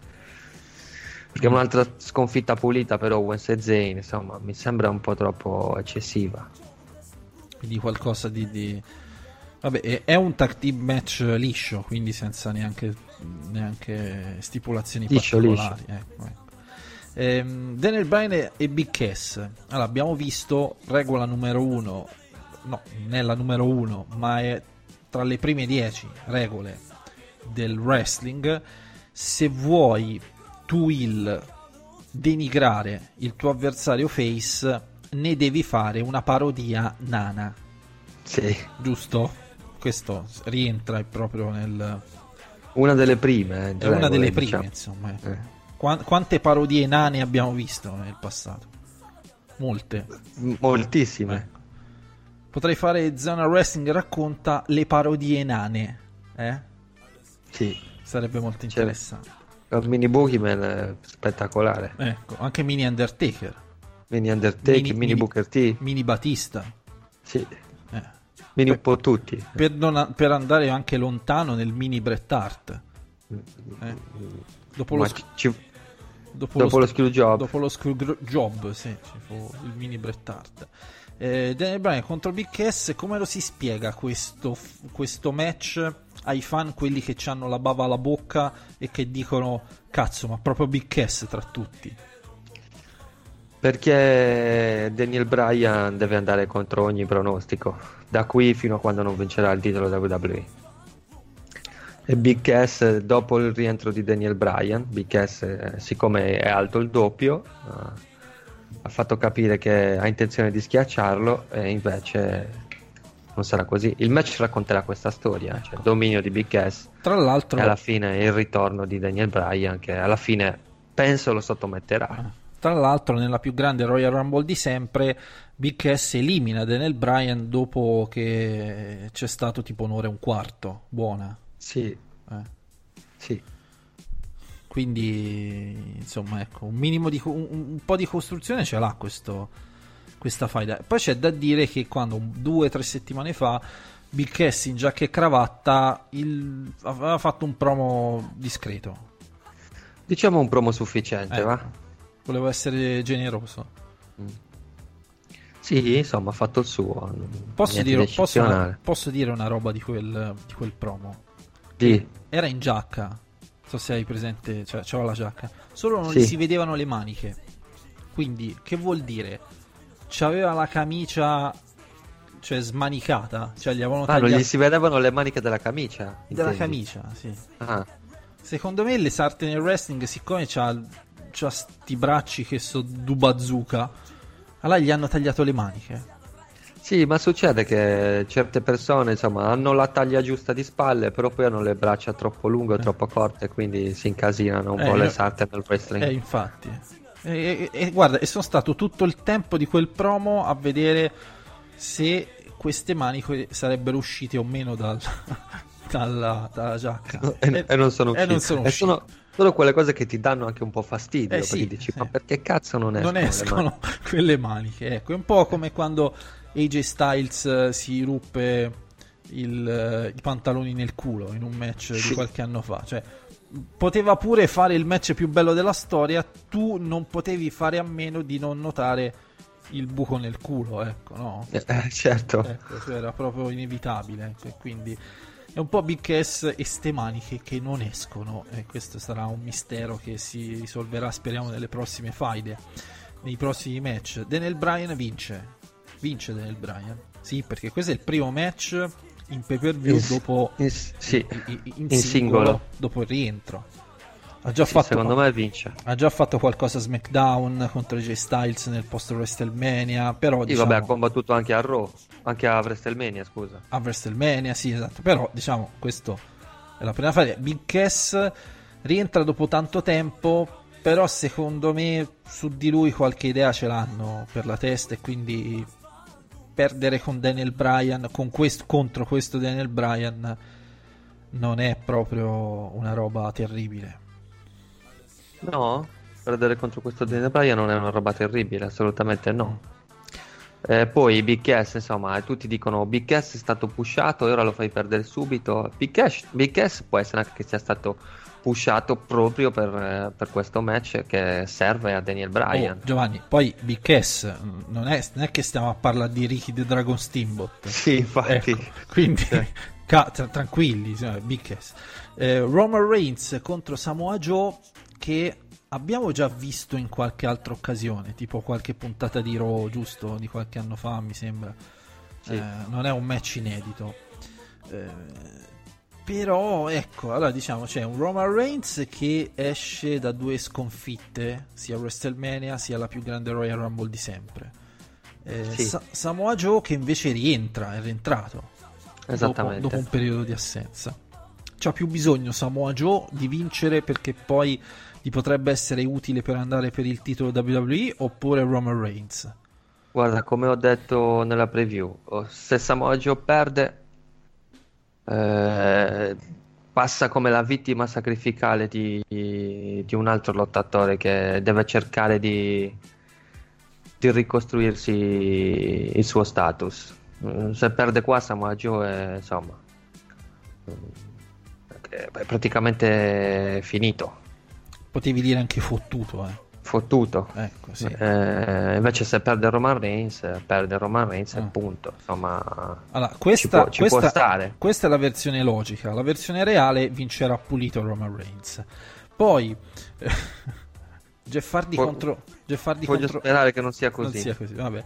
Perché un'altra sconfitta pulita per Owens e Zayn, insomma, mi sembra un po' troppo eccessiva. Quindi qualcosa di... di- Vabbè, è- è un tag team match liscio, quindi senza neanche, neanche stipulazioni Liscio, particolari. ecco, ecco. Ehm, Daniel Bryan e Big Cass. Allora, abbiamo visto regola numero uno, no, non è la numero uno, ma è tra le prime dieci regole del wrestling. Se vuoi tu il denigrare il tuo avversario face, ne devi fare una parodia nana Sì, giusto? Questo rientra proprio nel. Una delle prime. eh, È una delle prime, diciamo. insomma. Eh. Qua- quante parodie nane abbiamo visto nel passato? Molte. Moltissime. Potrei fare Zona Wrestling racconta le parodie nane. Eh? Sì. Sarebbe molto C'è- interessante. Il mini Boogeyman è spettacolare. Ecco, anche Mini Undertaker, Mini Undertaker, mini, Booker T. Mini Batista. Sì. Eh. Mini un po' tutti. Per, non- per andare anche lontano nel Mini Bret Hart. Eh. Dopo lo, sc- ci- dopo dopo lo sc- screw job. Dopo lo screw job, sì, ci fu il mini Bret Hart. Eh, Daniel Bryan contro Big Cass, come lo si spiega questo, questo match ai fan, quelli che hanno la bava alla bocca e che dicono cazzo, ma proprio Big Cass tra tutti? Perché Daniel Bryan deve andare contro ogni pronostico, da qui fino a quando non vincerà il titolo WWE. E Big Cass, dopo il rientro di Daniel Bryan, Big Cass, eh, siccome è alto il doppio, eh, ha fatto capire che ha intenzione di schiacciarlo e invece non sarà così. Il match racconterà questa storia, cioè il dominio di Big Cass Tra l'altro, e alla fine il ritorno di Daniel Bryan che alla fine penso lo sottometterà. Tra l'altro, nella più grande Royal Rumble di sempre, Big Cass elimina Daniel Bryan dopo che c'è stato tipo un'ora e un quarto. Buona. Sì, Eh. sì. Quindi, insomma, ecco, un minimo di un, un po' di costruzione ce l'ha questo, questa faida. Poi c'è da dire che quando due o tre settimane fa Big Cass in giacca e cravatta il- aveva fatto un promo discreto. Diciamo un promo sufficiente, Eh. va? Volevo essere generoso. Sì, insomma, ha fatto il suo. Posso dire, di posso, eccezionale. posso dire una roba di quel, di quel promo? Sì. Era in giacca. Non so se hai presente, cioè c'aveva la giacca. Solo non Sì. gli si vedevano le maniche. Quindi, che vuol dire? C'aveva la camicia, cioè smanicata. Cioè gli avevano Ah, non tagliato gli si vedevano le maniche della camicia. della intendi? camicia, sì. Ah, Secondo me le sarte nel wrestling, siccome c'ha, c'ha sti bracci che so du bazooka, allora gli hanno tagliato le maniche. Sì, ma succede che certe persone, insomma, hanno la taglia giusta di spalle, però poi hanno le braccia troppo lunghe o troppo corte, quindi si incasinano un Eh, po' le sarte nel wrestling. Eh, infatti. E, e- e guarda, e sono stato tutto il tempo di quel promo a vedere se queste maniche sarebbero uscite o meno dal- dalla, dalla giacca. E, e non sono e usciti. non sono E usciti. Sono, quelle cose che ti danno anche un po' fastidio, Eh, sì, perché dici, sì. ma perché cazzo non escono? non le escono mani?" quelle maniche. Ecco, è un po' come quando AJ Styles eh, si ruppe il, eh, i pantaloni nel culo in un match di Sì. qualche anno fa. Cioè, poteva pure fare il match più bello della storia, tu non potevi fare a meno di non notare il buco nel culo, ecco, no? Eh, eh, certo. Ecco, cioè era proprio inevitabile. ecco, e quindi è un po' Big S e ste maniche che non escono. E questo sarà un mistero che si risolverà, speriamo, nelle prossime faide, nei prossimi match. Daniel Bryan vince. Vince Daniel Bryan. Sì, perché questo è il primo match in pay per view dopo in- sì, in- in in singolo, singolo. dopo il rientro. Ha già Sì, fatto secondo me vince. ha già fatto qualcosa a SmackDown contro J Styles nel post WrestleMania, però Sì, diciamo, vabbè, ha combattuto anche a Raw, anche a WrestleMania, scusa. a WrestleMania, sì, esatto. Però, diciamo, questo è la prima fase. Big Cass rientra dopo tanto tempo, però secondo me su di lui qualche idea ce l'hanno per la testa e quindi perdere con Daniel Bryan, con questo, contro questo Daniel Bryan, non è proprio una roba terribile. No, perdere contro questo Daniel Bryan non è una roba terribile, assolutamente no. Eh, poi Big Cass, insomma, tutti dicono Big Cass è stato pushato e ora lo fai perdere subito. Big Cass, Big Cass può essere anche che sia stato pushato proprio per, eh, per questo match che serve a Daniel Bryan. Oh, Giovanni, poi Big mm, non è, non è che stiamo a parlare di Ricky the Dragon Steamboat. Sì, infatti. Ecco, quindi Sì. ca- tra- tranquilli, Big Cass. Eh, Roman Reigns contro Samoa Joe che abbiamo già visto in qualche altra occasione, tipo qualche puntata di Raw, giusto, di qualche anno fa, mi sembra. Sì. Eh, non è un match inedito. Eh, però ecco, allora diciamo c'è un Roman Reigns che esce da due sconfitte, sia WrestleMania sia la più grande Royal Rumble di sempre. Eh, Sì. Sa- Samoa Joe che invece rientra, è rientrato Esattamente. dopo, dopo un periodo di assenza. C'ha più bisogno Samoa Joe di vincere perché poi gli potrebbe essere utile per andare per il titolo WWE oppure Roman Reigns. Guarda, come ho detto nella preview, oh, se Samoa Joe perde, eh, passa come la vittima sacrificale di, di un altro lottatore che deve cercare di, di ricostruirsi il suo status. Mm, Se perde qua, Samoa Joe è, insomma, mm, è praticamente finito, Potevi dire anche fottuto, eh. fottuto. Ecco, sì. Eh, invece se perde Roman Reigns, perde Roman Reigns e Ah. punto. Insomma, Allora, questa, può- ci può questa- stare. questa è la versione logica. La versione reale vincerà pulito Roman Reigns. Poi Jeff Hardy Vo- contro Jeff Hardy voglio contro sperare che non sia non così. sia così, vabbè.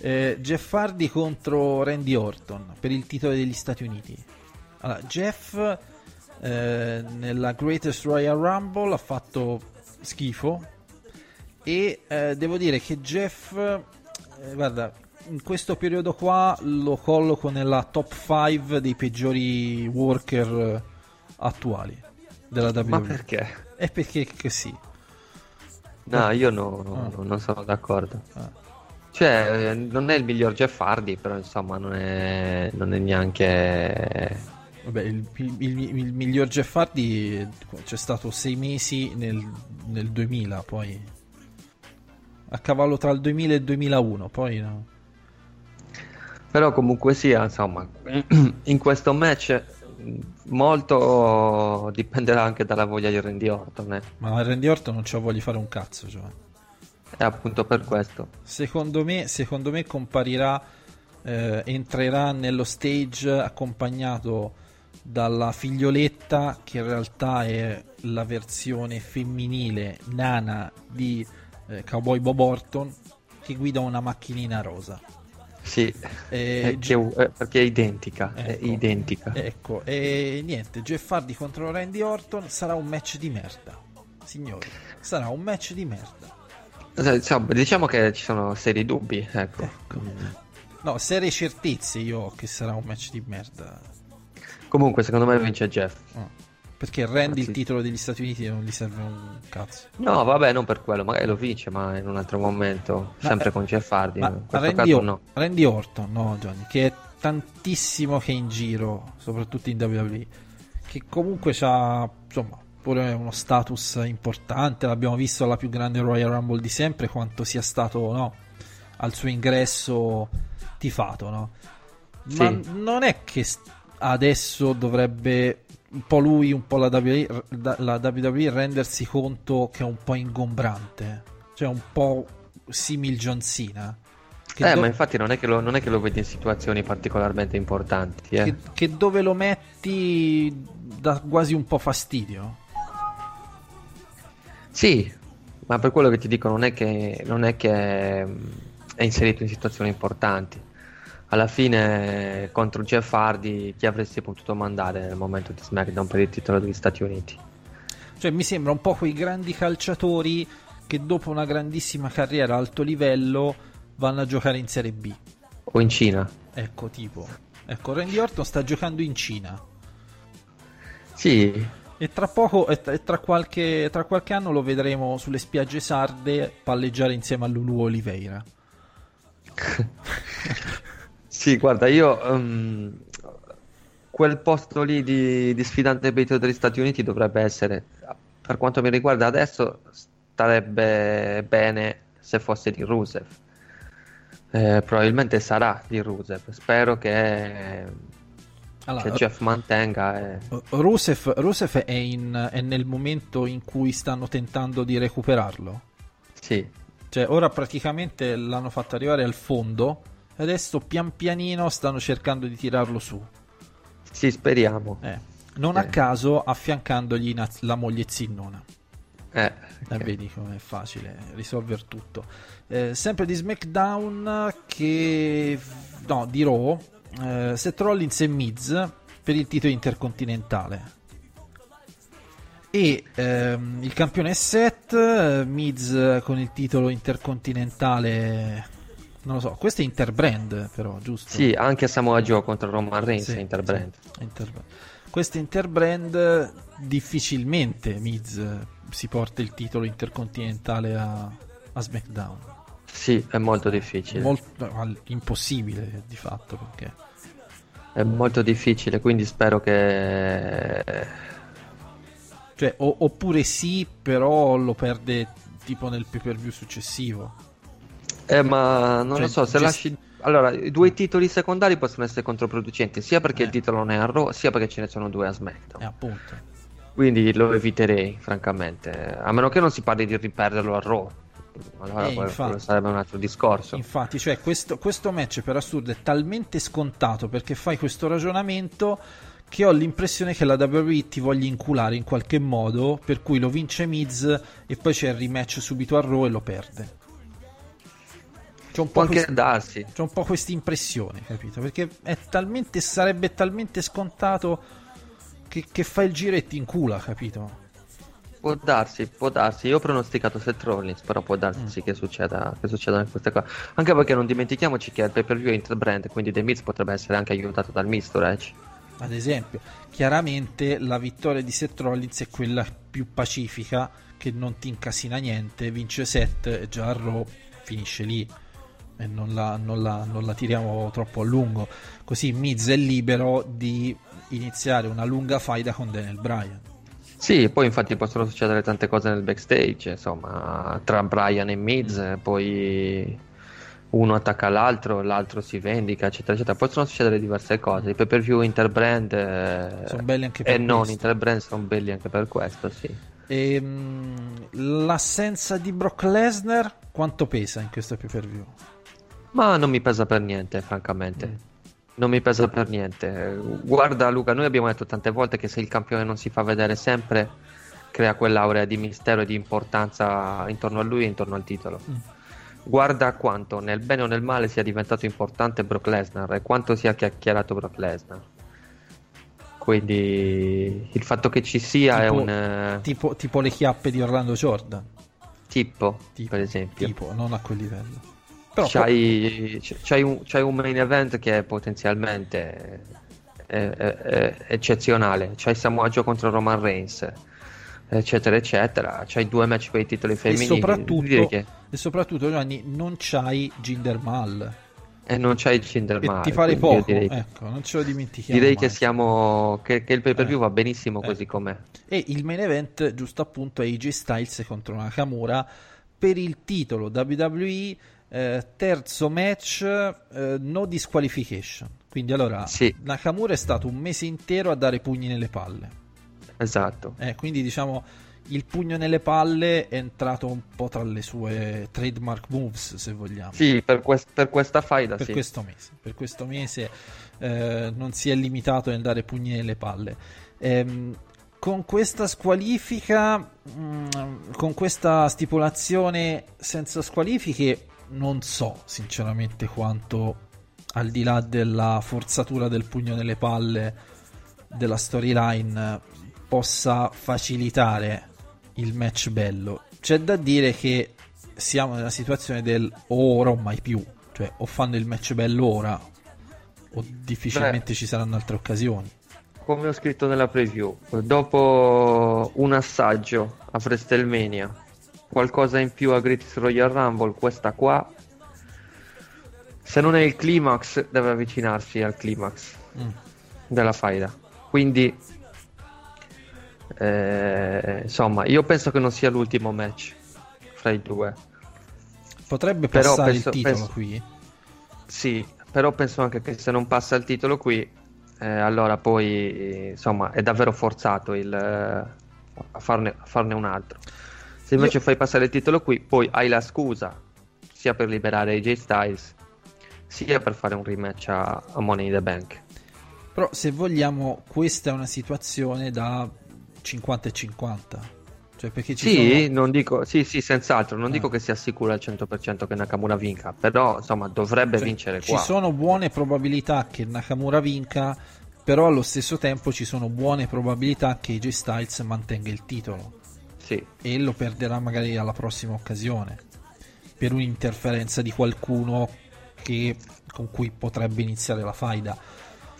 Eh, Jeff Hardy contro Randy Orton per il titolo degli Stati Uniti. Allora, Jeff eh, nella Greatest Royal Rumble ha fatto schifo e eh, devo dire che Jeff eh, guarda in questo periodo qua lo colloco nella top 5 dei peggiori worker eh, attuali della WWE. Ma perché? È perché che sì. No, io no- no- Ah. non sono d'accordo. Ah. Cioè, eh, non è il miglior Jeff Hardy, però insomma non è, non è neanche... Vabbè, il, il- il- il miglior Jeff Hardy c'è stato sei mesi nel, nel 2000, poi a cavallo tra il 2000 e il 2001, poi no. Però comunque sia, insomma, in questo match molto dipenderà anche dalla voglia di Randy Orton. eh. Ma Randy Orton non ci voglio fare un cazzo, cioè. È appunto per questo. Secondo me, secondo me comparirà, eh, entrerà nello stage accompagnato dalla figlioletta che in realtà è la versione femminile nana di eh, Cowboy Bob Orton che guida una macchinina rosa. Sì, Eh, che- eh, perché è identica, è Ecco. identica. Ecco, e niente, Jeff Hardy contro Randy Orton sarà un match di merda. Signori, sarà un match di merda. Insomma, diciamo che ci sono seri dubbi, ecco. No, serie certezze io che sarà un match di merda. Comunque, secondo me vince Jeff. Oh. Perché Randy il titolo degli Stati Uniti non gli serve un cazzo. No, vabbè, non per quello, magari lo vince, ma in un altro momento, Ma- sempre con Jeff Hardy. Ma questo Randy, Or- no. Randy Orton, no, Johnny, che è tantissimo che è in giro, soprattutto in WWE, che comunque ha insomma pure uno status importante. L'abbiamo visto alla più grande Royal Rumble di sempre, quanto sia stato no, al suo ingresso tifato, no? Ma Sì. non è che adesso dovrebbe un po' lui, un po' la WWE, la WWE rendersi conto che è un po' ingombrante, cioè un po' simil John Cena. Che, Eh, do- ma infatti non è, che lo, non è che lo vedi in situazioni particolarmente importanti, eh. che- che dove lo metti dà quasi un po' fastidio. Sì, ma per quello che ti dico non è che, non è, che mm, è inserito in situazioni importanti. Alla fine contro Jeff Hardy chi avresti potuto mandare nel momento di SmackDown per il titolo degli Stati Uniti? Cioè, mi sembra un po' quei grandi calciatori che dopo una grandissima carriera a alto livello vanno a giocare in Serie B. O in Cina? Ecco, tipo. Ecco, Randy Orton sta giocando in Cina. Sì, E tra poco, e tra, qualche, tra qualche anno lo vedremo sulle spiagge sarde palleggiare insieme a Lulu Oliveira. sì, guarda, io ehm, quel posto lì di, di sfidante titolo degli Stati Uniti dovrebbe essere, per quanto mi riguarda adesso, starebbe bene se fosse di Rusev. Eh, probabilmente sarà di Rusev. Spero che, Allora, che Jeff mantenga. eh. Rusev, Rusev è, in- è nel momento in cui stanno tentando di recuperarlo. Sì, Cioè, ora praticamente l'hanno fatto arrivare al fondo e adesso pian pianino stanno cercando di tirarlo su. sì, speriamo. Eh, Non a Eh. caso affiancandogli la moglie Zinnona. Eh, Eh, ok. vedi com'è facile risolvere tutto. Eh, sempre di SmackDown che... No, di Raw. eh, Seth Rollins e Miz per il titolo intercontinentale. E ehm, il campione è Seth, eh, Miz con il titolo intercontinentale... Non lo so, questo è Interbrand però, giusto? Sì, anche Samoa Joe contro Roman Reigns Sì, è Interbrand. sì, Interbrand. Questo Interbrand difficilmente Miz si porta il titolo intercontinentale a, a SmackDown. Sì, è molto difficile. Molto, impossibile di fatto perché È molto difficile, quindi spero che... cioè, o- oppure sì, però lo perde tipo nel pay per view successivo. Eh, ma non Cioè, lo so, se gest- lasci... Allora, i due titoli secondari possono essere controproducenti, sia perché Eh. il titolo non è a Raw, sia perché ce ne sono due a SmackDown. Eh, appunto. Quindi lo eviterei, francamente. A meno che non si parli di riperderlo a Raw. Allora Eh, infatti. sarebbe un altro discorso. Infatti, cioè, questo, questo match per assurdo è talmente scontato perché fai questo ragionamento che ho l'impressione che la WWE ti voglia inculare in qualche modo, per cui lo vince Miz e poi c'è il rematch subito a Raw e lo perde. C'è un po' anche quest- po' questa impressione, capito? Perché è talmente, sarebbe talmente scontato che, che fa il giro e ti incula, capito? Può darsi, può darsi. Io ho pronosticato Seth Rollins, però può Mm. darsi che succeda, che succedano queste cose. Anche perché non dimentichiamoci che il pay per view è interbrand, quindi The Miz potrebbe essere anche aiutato dal Mister Edge. Ad esempio, chiaramente la vittoria di Seth Rollins è quella più pacifica, che non ti incasina niente, vince Seth e già Raw finisce lì e non la, non la- non la tiriamo troppo a lungo. Così Miz è libero di iniziare una lunga faida con Daniel Bryan. Sì, poi infatti possono succedere tante cose nel backstage, insomma, tra Brian e Miz, poi uno attacca l'altro, l'altro si vendica, eccetera, eccetera. Possono succedere diverse cose. I pay per view interbrand eh, Sono belli anche e per non questo. interbrand sono belli anche per questo, sì. Ehm, l'assenza di Brock Lesnar quanto pesa in questo pay per view? Ma non mi pesa per niente, francamente. Non mi pesa per niente. Guarda, Luca, noi abbiamo detto tante volte che se il campione non si fa vedere sempre, crea quell'aurea di mistero e di importanza intorno a lui e intorno al titolo. Guarda quanto nel bene o nel male sia diventato importante Brock Lesnar e quanto sia chiacchierato Brock Lesnar. Quindi il fatto che ci sia è Tipo- un eh, Tipo, tipo le chiappe di Orlando Jordan, tipo, tipo, per esempio. tipo, non a quel livello. Però C'hai, c'hai un, c'hai un main event che è potenzialmente è- è- è eccezionale. C'hai Samoa Joe contro Roman Reigns, eccetera, eccetera. C'hai due match per i titoli e femminili. soprattutto, Direi che- e soprattutto Giovanni, non c'hai Jinder Mahal E non c'hai Jinder e Mahal, ti pare poco, Direi, ecco, non ce lo dimentichiamo direi che mai. siamo. Che, che il pay per view Eh. va benissimo Eh. così com'è. E il main event, giusto appunto, è AJ Styles contro Nakamura per il titolo WWE eh, terzo match eh, no disqualification. Quindi allora Sì. Nakamura è stato un mese intero a dare pugni nelle palle. Esatto. Eh, quindi diciamo il pugno nelle palle è entrato un po' tra le sue trademark moves, se vogliamo. Sì, per, quest- per questa faida, per sì. questo mese. Per questo mese eh, non si è limitato nel dare pugni nelle palle. Ehm, con questa squalifica, mm, con questa stipulazione senza squalifiche, non so sinceramente quanto, al di là della forzatura del pugno nelle palle della storyline, possa facilitare il match bello. C'è da dire che siamo nella situazione del o ora o mai più, cioè o fanno il match bello ora o difficilmente ci saranno altre occasioni. Come ho scritto nella preview, dopo un assaggio a WrestleMania, qualcosa in più a Greatest Royal Rumble, questa qua, se non è il climax, deve avvicinarsi al climax Mm. della faida. Quindi, eh, insomma, io penso che non sia l'ultimo match fra i due. Potrebbe Però passare penso- il titolo penso- qui. Sì, però penso anche che se non passa il titolo qui, eh, allora poi insomma è davvero forzato il, eh, a, farne, a farne un altro. Se invece Io- fai passare il titolo qui, poi hai la scusa sia per liberare AJ Styles, sia per fare un rematch a, a Money in the Bank. Però se vogliamo, questa è una situazione da 50 e 50. Cioè perché ci Sì, sono... non dico, sì, sì, senz'altro, non Eh. dico che sia sicuro al 100% che Nakamura vinca, però insomma dovrebbe cioè, vincere ci qua. sono buone probabilità che Nakamura vinca, però allo stesso tempo ci sono buone probabilità che AJ Styles mantenga il titolo. Sì, e lo perderà magari alla prossima occasione per un'interferenza di qualcuno che- con cui potrebbe iniziare la faida.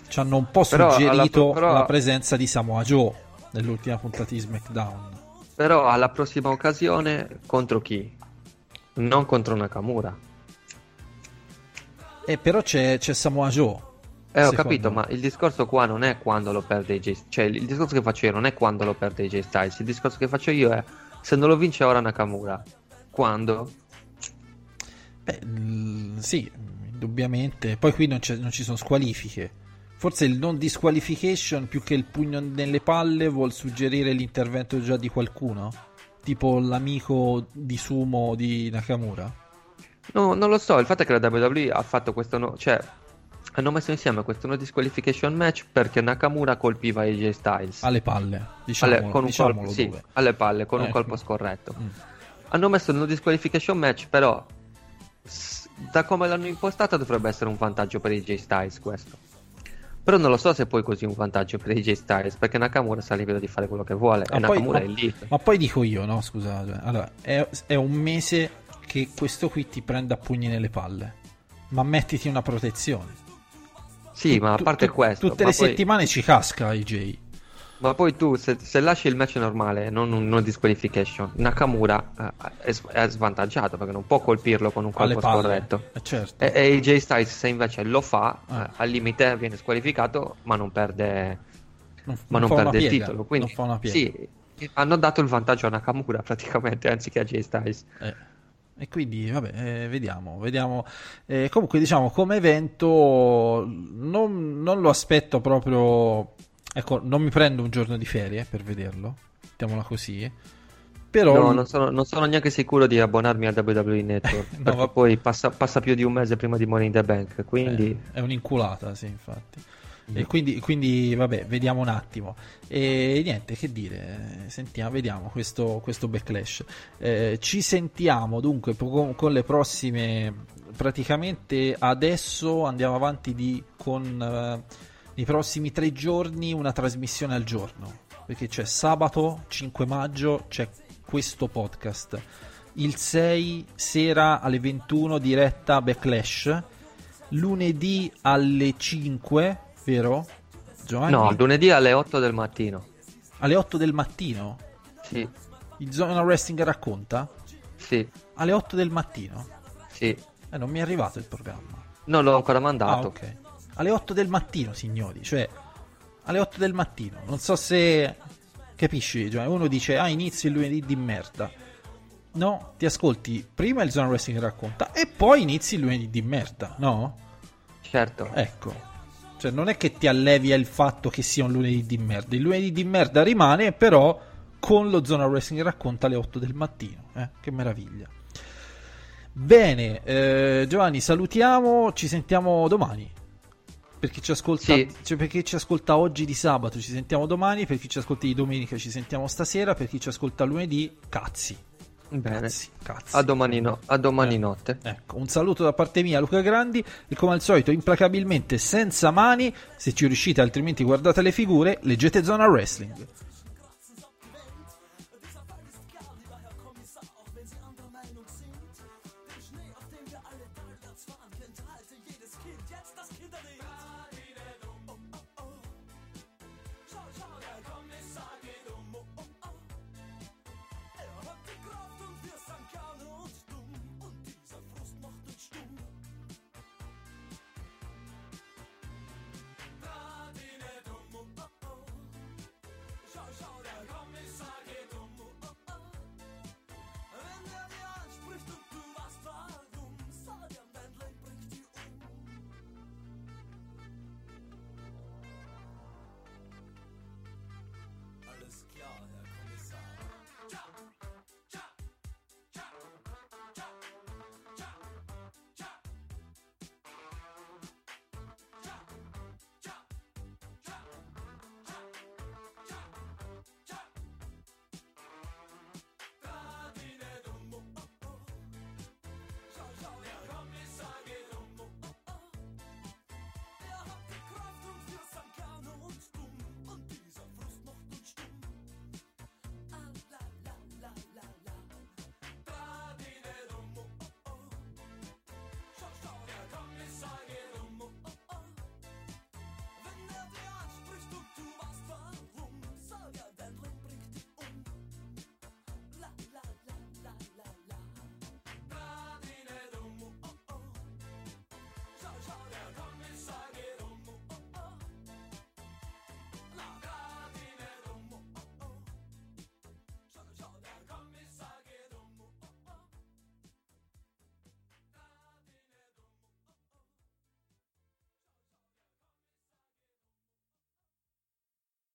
Ci hanno un po' Però suggerito però- la presenza di Samoa Joe nell'ultima puntata di SmackDown. però alla prossima occasione contro chi? Non contro Nakamura. E però c'è, c'è Samoa Joe. Eh, ho secondo capito, me. ma il discorso qua non è quando lo perde AJ Cioè, il discorso che faccio io non è quando lo perde AJ Styles. Il discorso che faccio io è se non lo vince ora Nakamura, quando? Beh, l- sì, indubbiamente. Poi qui non, non ci sono squalifiche. Forse il non disqualification più che il pugno nelle palle vuol suggerire l'intervento già di qualcuno? Tipo l'amico di sumo di Nakamura? No, non lo so. Il fatto è che la WWE ha fatto questo. no- cioè, hanno messo insieme questo no disqualification match perché Nakamura colpiva AJ Styles. Alle palle, diciamolo, Alle- con un colpo, sì, alle palle, con un Ecco. colpo scorretto. Mm. Hanno messo il no disqualification match, però da come l'hanno impostata dovrebbe essere un vantaggio per AJ Styles questo. Però non lo so se poi così un vantaggio per AJ Styles, perché Nakamura sta libero di fare quello che vuole Ma e poi, Nakamura ma- è lì. ma poi dico io, no? Scusate. Allora, è, è un mese che questo qui ti prende a pugni nelle palle. Ma mettiti una protezione. Sì, ma a parte tu- questo, Tutte le poi, settimane ci casca AJ. ma poi tu se, se lasci il match normale, non un no disqualification, Nakamura eh, è, svantaggiato perché non può colpirlo con un colpo scorretto. Eh, certo. E, e AJ Styles se invece lo fa, Ah. eh, al limite viene squalificato, ma non perde, non, ma non una perde il piega, titolo. Quindi una sì, hanno dato il vantaggio a Nakamura praticamente, anziché a AJ Styles. Eh, E quindi, vabbè, eh, vediamo, vediamo. Eh, comunque, diciamo, come evento non, non, lo aspetto proprio... Ecco, non mi prendo un giorno di ferie per vederlo, mettiamola così. Però... No, non sono, non sono neanche sicuro di abbonarmi al WWE Network, no, va... poi passa, passa, più di un mese prima di Money in the Bank, quindi... Eh, è un'inculata, sì, infatti. E quindi, quindi, vabbè, vediamo un attimo. E niente, che dire, sentiamo, vediamo questo, questo backlash. Eh, ci sentiamo dunque con, con, le prossime. Praticamente adesso andiamo avanti di, con uh, i prossimi tre giorni una trasmissione al giorno. Perché c'è sabato 5 maggio, c'è questo podcast. Il 6 sera alle 21 diretta backlash. Lunedì alle 5 vero? Giovanni? No, lunedì alle 8 del mattino. Alle 8 del mattino? Sì. Il Zona Wrestling racconta? Sì. Alle 8 del mattino? Sì. Eh, non mi è arrivato il programma. Non l'ho ancora mandato. Ah, ok. Alle 8 del mattino, signori, cioè alle 8 del mattino. Non so se capisci, Giovanni. Uno dice "Ah, inizio il lunedì di merda". No, ti ascolti prima il Zona Wrestling racconta e poi inizi il lunedì di merda, no? Certo. Ecco. Cioè, non è che ti allevia il fatto che sia un lunedì di merda. Il lunedì di merda rimane, però con lo Zona Wrestling racconta alle 8 del mattino. Eh? Che meraviglia. Bene, eh, Giovanni, salutiamo. Ci sentiamo domani. Per chi, ci ascolta, sì. cioè per chi ci ascolta oggi di sabato, ci sentiamo domani. Per chi ci ascolta di domenica, ci sentiamo stasera. Per chi ci ascolta lunedì, cazzi. Bene. Cazzi, cazzi. A domani, no, a domani eh, notte. Ecco, un saluto da parte mia, Luca Grandi. E come al solito, implacabilmente senza mani. Se ci riuscite, altrimenti guardate le figure, leggete Zona Wrestling.